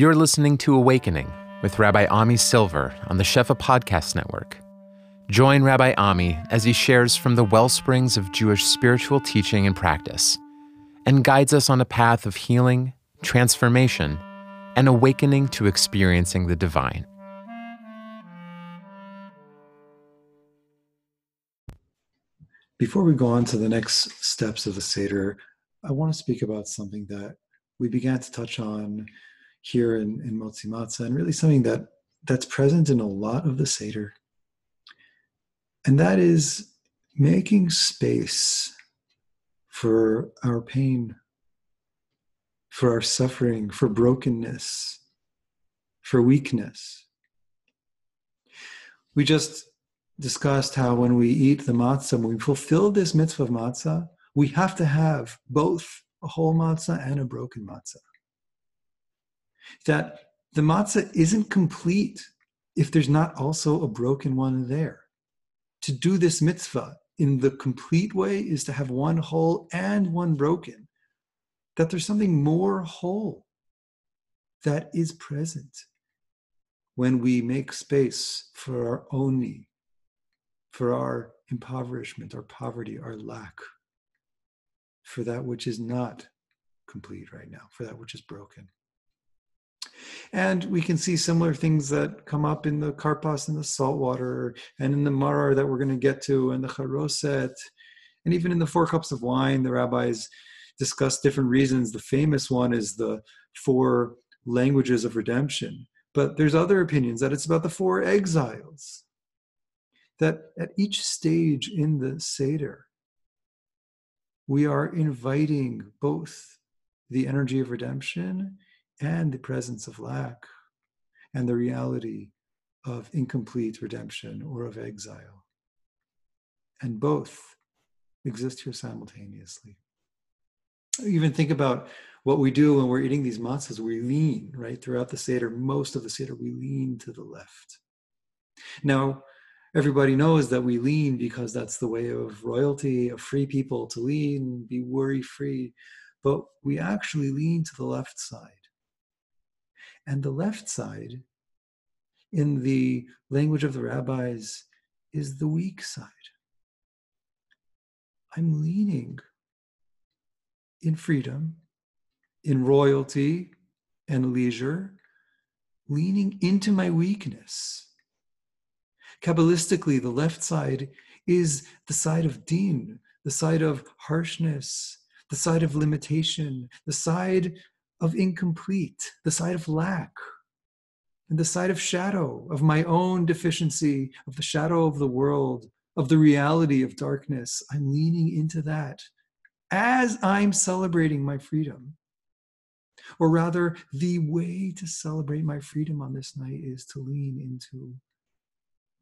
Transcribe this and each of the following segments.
You're listening to Awakening with Rabbi Ami Silver on the Shefa Podcast Network. Join Rabbi Ami as he shares from the well springs of Jewish spiritual teaching and practice and guides us on a path of healing, transformation, and awakening to experiencing the divine. Before we go on to the next steps of the Seder, I want to speak about something that we began to touch on here in, in Motzi Matzah, and really something that that's present in a lot of the Seder. And that is making space for our pain, for our suffering, for brokenness, for weakness. We just discussed how when we eat the matzah, when we fulfill this mitzvah of matzah, we have to have both a whole matzah and a broken matzah. That the matzah isn't complete if there's not also a broken one there. To do this mitzvah in the complete way is to have one whole and one broken. That there's something more whole that is present when we make space for our oni, for our impoverishment, our poverty, our lack, for that which is not complete right now, for that which is broken. And we can see similar things that come up in the karpas and the saltwater and in the maror that we're going to get to and the charoset. And even in the four cups of wine, the rabbis discuss different reasons. The famous one is the four languages of redemption. But there's other opinions that it's about the four exiles. That at each stage in the Seder, we are inviting both the energy of redemption and the presence of lack and the reality of incomplete redemption or of exile. And both exist here simultaneously. Even think about what we do when we're eating these matzahs. We lean, right? Throughout the Seder, most of the Seder, we lean to the left. Now, everybody knows that we lean because that's the way of royalty, of free people to lean, be worry free. But we actually lean to the left side. And the left side, in the language of the rabbis, is the weak side. I'm leaning in freedom, in royalty and leisure, leaning into my weakness Kabbalistically, the left side is the side of din, the side of harshness, the side of limitation, the side of incomplete, the side of lack, and the side of shadow, of my own deficiency, of the shadow of the world, of the reality of darkness. I'm leaning into that as I'm celebrating my freedom. Or rather, the way to celebrate my freedom on this night is to lean into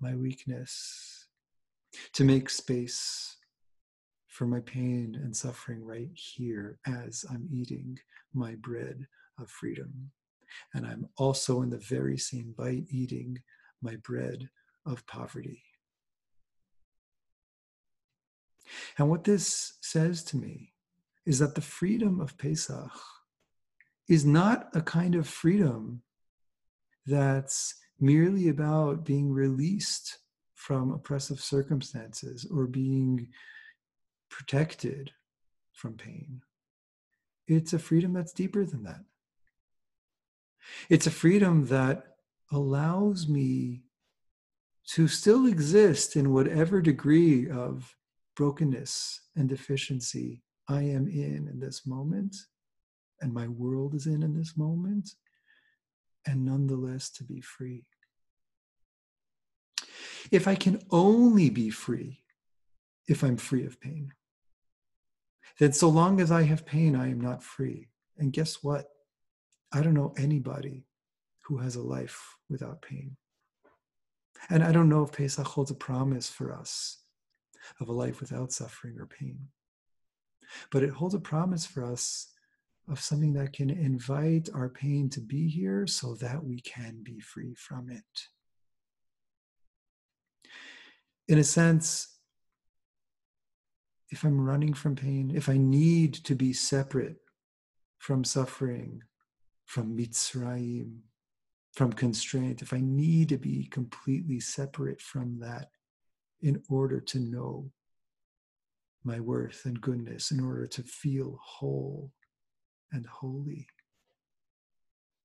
my weakness, to make space for my pain and suffering right here as I'm eating my bread of freedom. And I'm also in the very same bite eating my bread of poverty. And what this says to me is that the freedom of Pesach is not a kind of freedom that's merely about being released from oppressive circumstances or being protected from pain. It's a freedom that's deeper than that. It's a freedom that allows me to still exist in whatever degree of brokenness and deficiency I am in in this moment, and my world is in in this moment, and nonetheless to be free. If I can only be free if I'm free of pain, then so long as I have pain, I am not free. And guess what? I don't know anybody who has a life without pain. And I don't know if Pesach holds a promise for us of a life without suffering or pain. But it holds a promise for us of something that can invite our pain to be here so that we can be free from it. In a sense, if I'm running from pain, if I need to be separate from suffering, from Mitzrayim, from constraint, if I need to be completely separate from that in order to know my worth and goodness, in order to feel whole and holy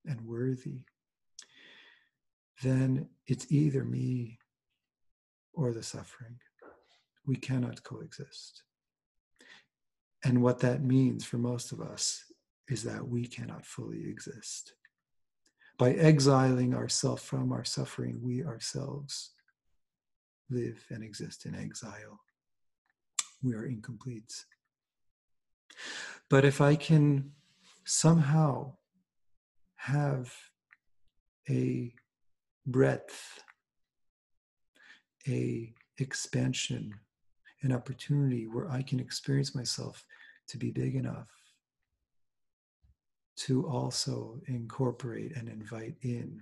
and worthy, then it's either me or the suffering. We cannot coexist. And what that means for most of us is that we cannot fully exist. By exiling ourselves from our suffering, we ourselves live and exist in exile. We are incomplete. But if I can somehow have a breadth, a expansion, an opportunity where I can experience myself to be big enough to also incorporate and invite in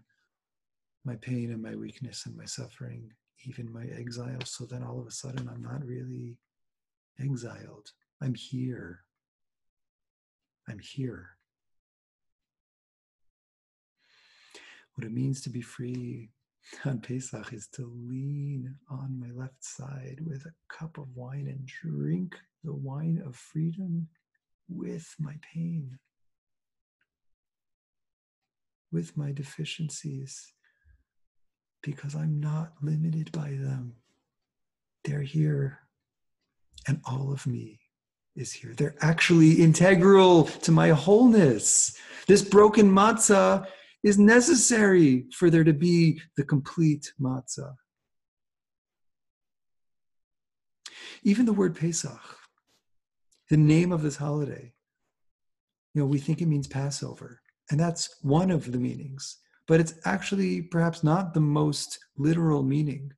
my pain and my weakness and my suffering, even my exile. So then all of a sudden, I'm not really exiled. I'm here. I'm here. What it means to be free on Pesach is to lean on my left side with a cup of wine and drink the wine of freedom with my pain with my deficiencies because I'm not limited by them. They're here, and all of me is here. They're actually integral to my wholeness. This broken matzah is necessary for there to be the complete matzah. Even the word Pesach, the name of this holiday, you know, we think it means Passover. And that's one of the meanings. But it's actually perhaps not the most literal meaning.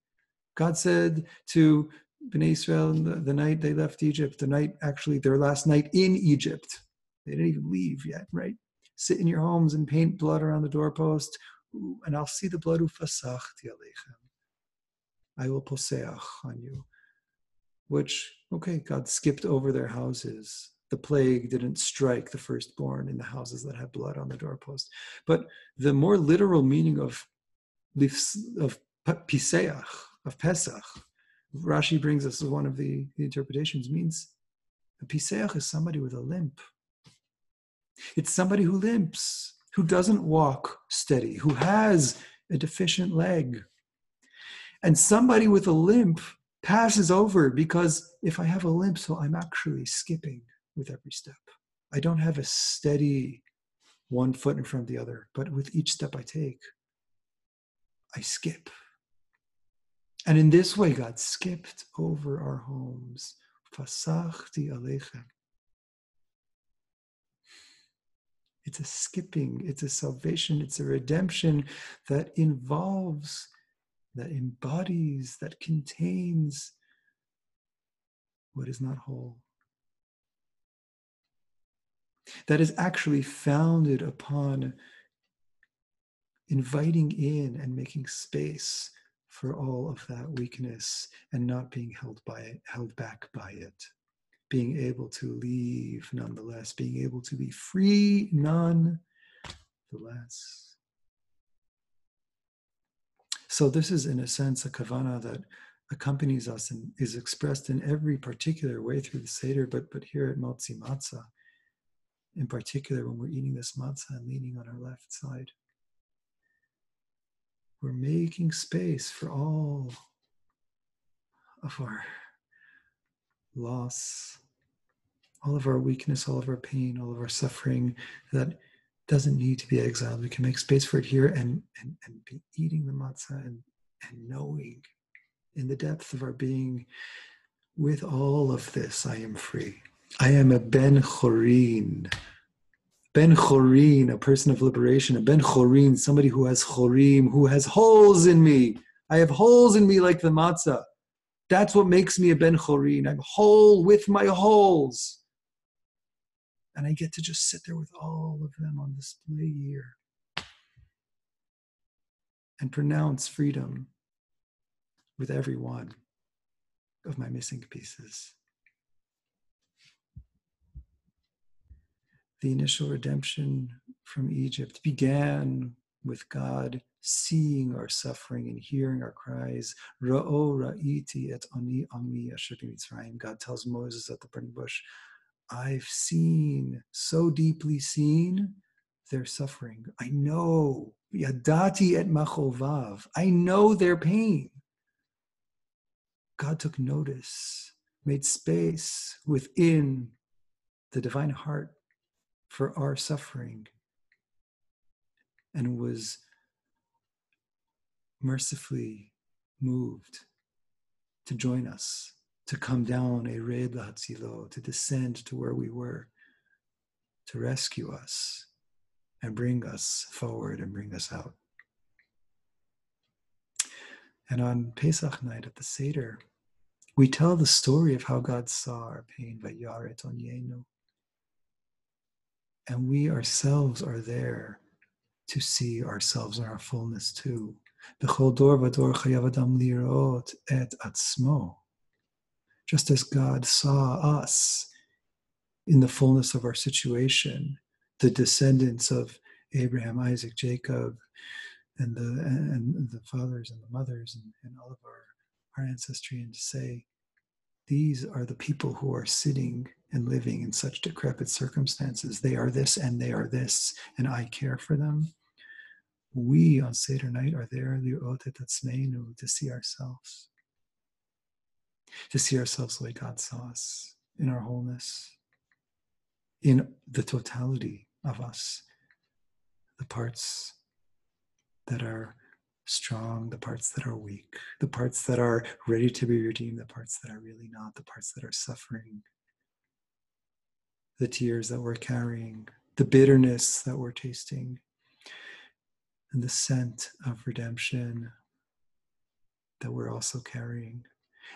God said to Bnei Israel the, the night they left Egypt, the night actually their last night in Egypt. They didn't even leave yet, right? Sit in your homes and paint blood around the doorpost, and I'll see the blood ufasachti aleichem. I will poseach on you. Which, okay, God skipped over their houses the plague didn't strike the firstborn in the houses that had blood on the doorpost. But the more literal meaning of of Piseach, of Pesach, Rashi brings us one of the, the interpretations means a Piseach is somebody with a limp. It's somebody who limps, who doesn't walk steady, who has a deficient leg. And somebody with a limp passes over because if I have a limp, so I'm actually skipping with every step. I don't have a steady one foot in front of the other, but with each step I take, I skip. And in this way, God skipped over our homes. Fasachti aleichem. It's a skipping, it's a salvation, it's a redemption that involves, that embodies, that contains what is not whole that is actually founded upon inviting in and making space for all of that weakness and not being held by it, held back by it. Being able to leave nonetheless, being able to be free nonetheless. So, this is in a sense a kavana that accompanies us and is expressed in every particular way through the Seder, but, but here at Motzi Matzah in particular when we're eating this matzah and leaning on our left side. We're making space for all of our loss, all of our weakness, all of our pain, all of our suffering that doesn't need to be exiled. We can make space for it here and, and, and be eating the matzah and, and knowing in the depth of our being, with all of this, I am free. I am a Ben Chorin. Ben Chorin, a person of liberation. A Ben Chorin, somebody who has Chorim, who has holes in me. I have holes in me like the matzah. That's what makes me a Ben Chorin. I'm whole with my holes. And I get to just sit there with all of them on display here and pronounce freedom with every one of my missing pieces. the initial redemption from Egypt began with God seeing our suffering and hearing our cries. Ra'o ra'iti et ani ami God tells Moses at the burning bush, I've seen, so deeply seen, their suffering. I know. Yadati et machovav. I know their pain. God took notice, made space within the divine heart for our suffering, and was mercifully moved to join us, to come down a red lahatzilo, to descend to where we were, to rescue us and bring us forward and bring us out. And on Pesach night at the Seder, we tell the story of how God saw our pain vayar et onyenu. And we ourselves are there to see ourselves in our fullness too. Just as God saw us in the fullness of our situation, the descendants of Abraham, Isaac, Jacob, and the and the fathers and the mothers and, and all of our, our ancestry, and to say, these are the people who are sitting and living in such decrepit circumstances. They are this and they are this, and I care for them we on Seder night are there to see ourselves, to see ourselves the way God saw us in our wholeness, in the totality of us, the parts that are strong, the parts that are weak, the parts that are ready to be redeemed, the parts that are really not, the parts that are suffering, the tears that we're carrying, the bitterness that we're tasting, and the scent of redemption that we're also carrying,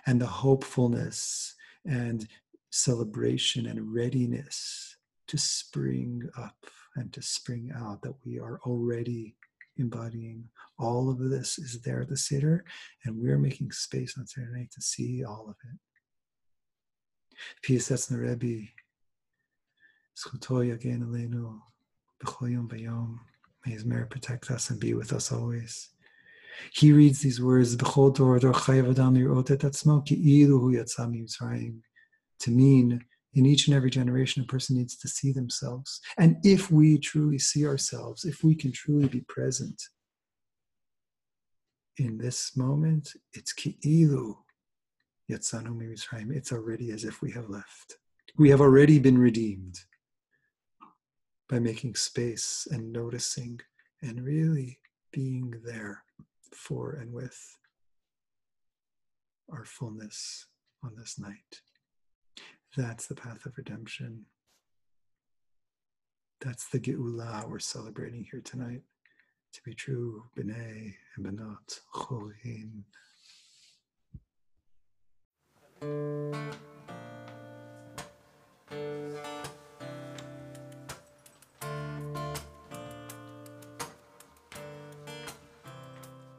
and the hopefulness and celebration and readiness to spring up and to spring out that we are already embodying. All of this is there at the Seder, and we're making space on Seder night to see all of it. Peace that's the Rebbe. May His merit protect us and be with us always. He reads these words, to mean in each and every generation, a person needs to see themselves. And if we truly see ourselves, if we can truly be present in this moment, it's ki'ilu yatsanu mitzrayim. It's already as if we have left. We have already been redeemed by making space and noticing and really being there for and with our fullness on this night. That's the path of redemption. That's the Geula we're celebrating here tonight. To be true, B'nai and Benot, Chorin.